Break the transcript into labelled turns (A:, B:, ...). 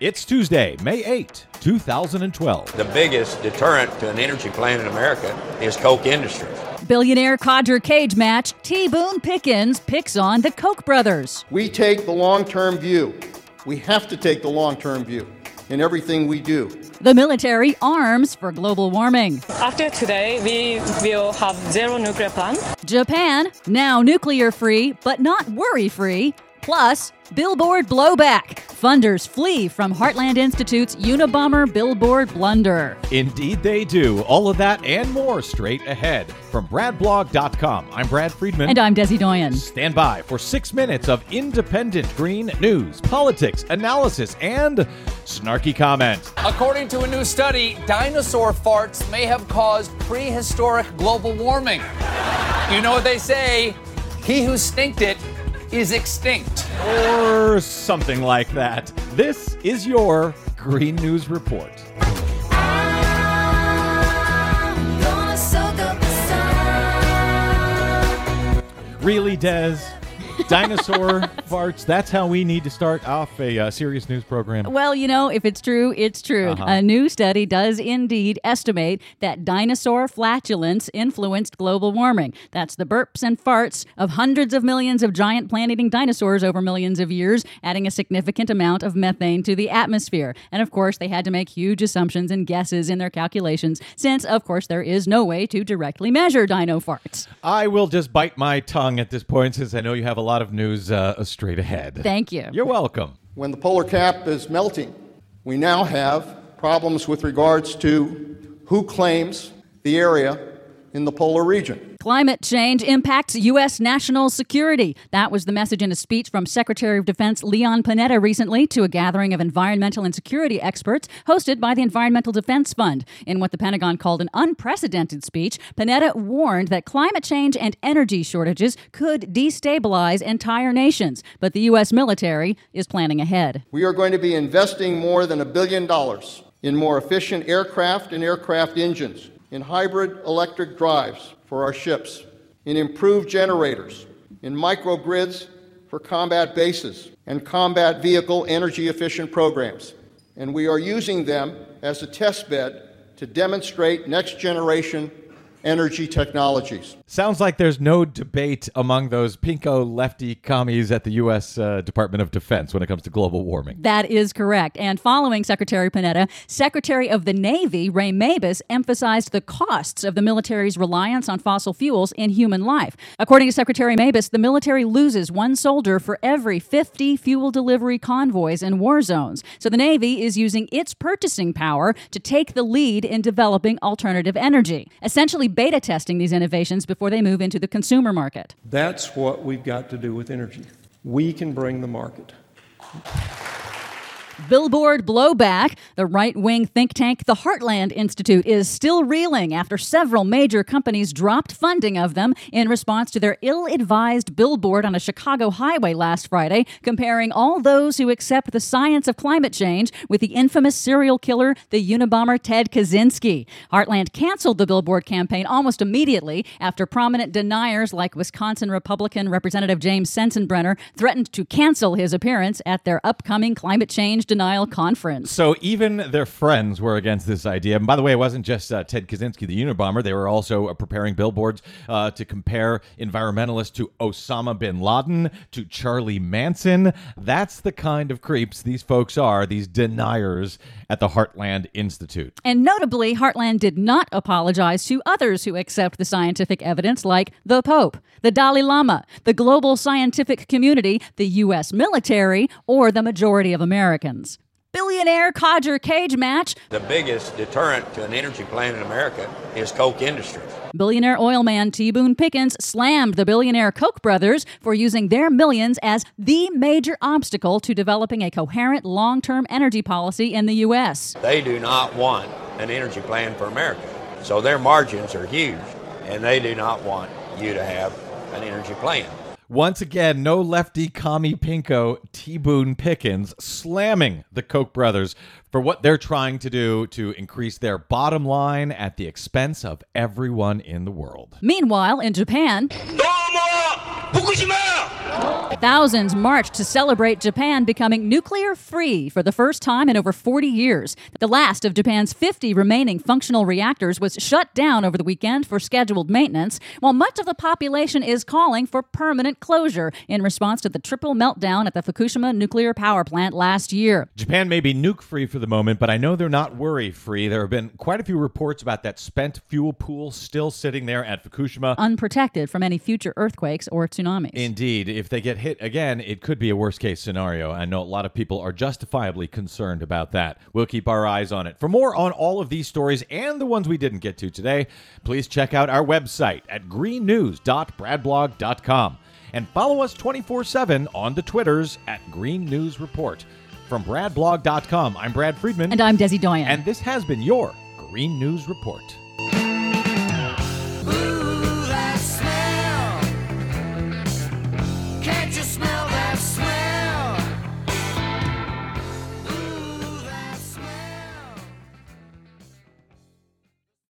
A: It's Tuesday, May 8, 2012.
B: The biggest deterrent to an energy plant in America is Koch Industries.
C: Billionaire codger cage match, T. Boone Pickens picks on the Koch brothers.
D: We take the long term view. We have to take the long term view in everything we do.
C: The military arms for global warming.
E: After today, we will have zero nuclear plant.
C: Japan, now nuclear free, but not worry free. Plus, billboard blowback. Funders flee from Heartland Institute's Unabomber billboard blunder.
A: Indeed, they do. All of that and more straight ahead. From BradBlog.com, I'm Brad Friedman.
C: And I'm Desi Doyen.
A: Stand by for six minutes of independent green news, politics, analysis, and snarky comment.
F: According to a new study, dinosaur farts may have caused prehistoric global warming. You know what they say? He who stinked it is extinct.
A: Or something like that. This is your Green News Report. Really, Des? Dinosaur farts. That's how we need to start off a uh, serious news program.
C: Well, you know, if it's true, it's true.
A: Uh-huh.
C: A new study does indeed estimate that dinosaur flatulence influenced global warming. That's the burps and farts of hundreds of millions of giant plant eating dinosaurs over millions of years, adding a significant amount of methane to the atmosphere. And of course, they had to make huge assumptions and guesses in their calculations, since, of course, there is no way to directly measure dino farts.
A: I will just bite my tongue at this point since I know you have a lot of news uh, straight ahead.
C: Thank you.
A: You're welcome.
D: When the polar cap is melting, we now have problems with regards to who claims the area in the polar region.
C: Climate change impacts U.S. national security. That was the message in a speech from Secretary of Defense Leon Panetta recently to a gathering of environmental and security experts hosted by the Environmental Defense Fund. In what the Pentagon called an unprecedented speech, Panetta warned that climate change and energy shortages could destabilize entire nations. But the U.S. military is planning ahead.
D: We are going to be investing more than a billion dollars in more efficient aircraft and aircraft engines, in hybrid electric drives for our ships, in improved generators, in microgrids for combat bases, and combat vehicle energy efficient programs. And we are using them as a test bed to demonstrate next generation energy technologies.
A: Sounds like there's no debate among those pinko lefty commies at the U.S. Uh, Department of Defense when it comes to global warming.
C: That is correct. And following Secretary Panetta, Secretary of the Navy Ray Mabus emphasized the costs of the military's reliance on fossil fuels in human life. According to Secretary Mabus, the military loses one soldier for every 50 fuel delivery convoys in war zones. So the Navy is using its purchasing power to take the lead in developing alternative energy, essentially beta testing these innovations before they move into the consumer market.
G: That's what we've got to do with energy. We can bring the market.
C: Billboard blowback. The right wing think tank, the Heartland Institute, is still reeling after several major companies dropped funding of them in response to their ill advised billboard on a Chicago highway last Friday, comparing all those who accept the science of climate change with the infamous serial killer, the Unabomber Ted Kaczynski. Heartland canceled the billboard campaign almost immediately after prominent deniers like Wisconsin Republican Representative James Sensenbrenner threatened to cancel his appearance at their upcoming climate change denial conference.
A: So even their friends were against this idea. And by the way, it wasn't just uh, Ted Kaczynski, the Unabomber. They were also uh, preparing billboards uh, to compare environmentalists to Osama bin Laden, to Charlie Manson. That's the kind of creeps these folks are, these deniers at the Heartland Institute.
C: And notably, Heartland did not apologize to others who accept the scientific evidence, like the Pope, the Dalai Lama, the global scientific community, the U.S. military, or the majority of Americans. Billionaire codger cage match.
B: The biggest deterrent to an energy plant in America is Koch Industries.
C: Billionaire oil man T. Boone Pickens slammed the billionaire Koch brothers for using their millions as the major obstacle to developing a coherent long term energy policy in the U.S.
B: They do not want an energy plan for America. So their margins are huge, and they do not want you to have an energy plan.
A: Once again, no lefty commie pinko T. Boone Pickens slamming the Koch brothers for what they're trying to do to increase their bottom line at the expense of everyone in the world.
C: Meanwhile, in Japan, Thousands marched to celebrate Japan becoming nuclear free for the first time in over 40 years. The last of Japan's 50 remaining functional reactors was shut down over the weekend for scheduled maintenance, while much of the population is calling for permanent closure in response to the triple meltdown at the Fukushima nuclear power plant last year.
A: Japan may be nuke free for the moment, but I know they're not worry free. There have been quite a few reports about that spent fuel pool still sitting there at Fukushima.
C: Unprotected from any future earthquakes or tsunamis.
A: Indeed, if they get hit again, it could be a worst case scenario. I know a lot of people are justifiably concerned about that. We'll keep our eyes on it. For more on all of these stories and the ones we didn't get to today, please check out our website at greennews.bradblog.com and follow us 24 7 on the Twitters at Green News Report. From bradblog.com, I'm Brad Friedman.
C: And I'm Desi Doyen.
A: And this has been your Green News Report.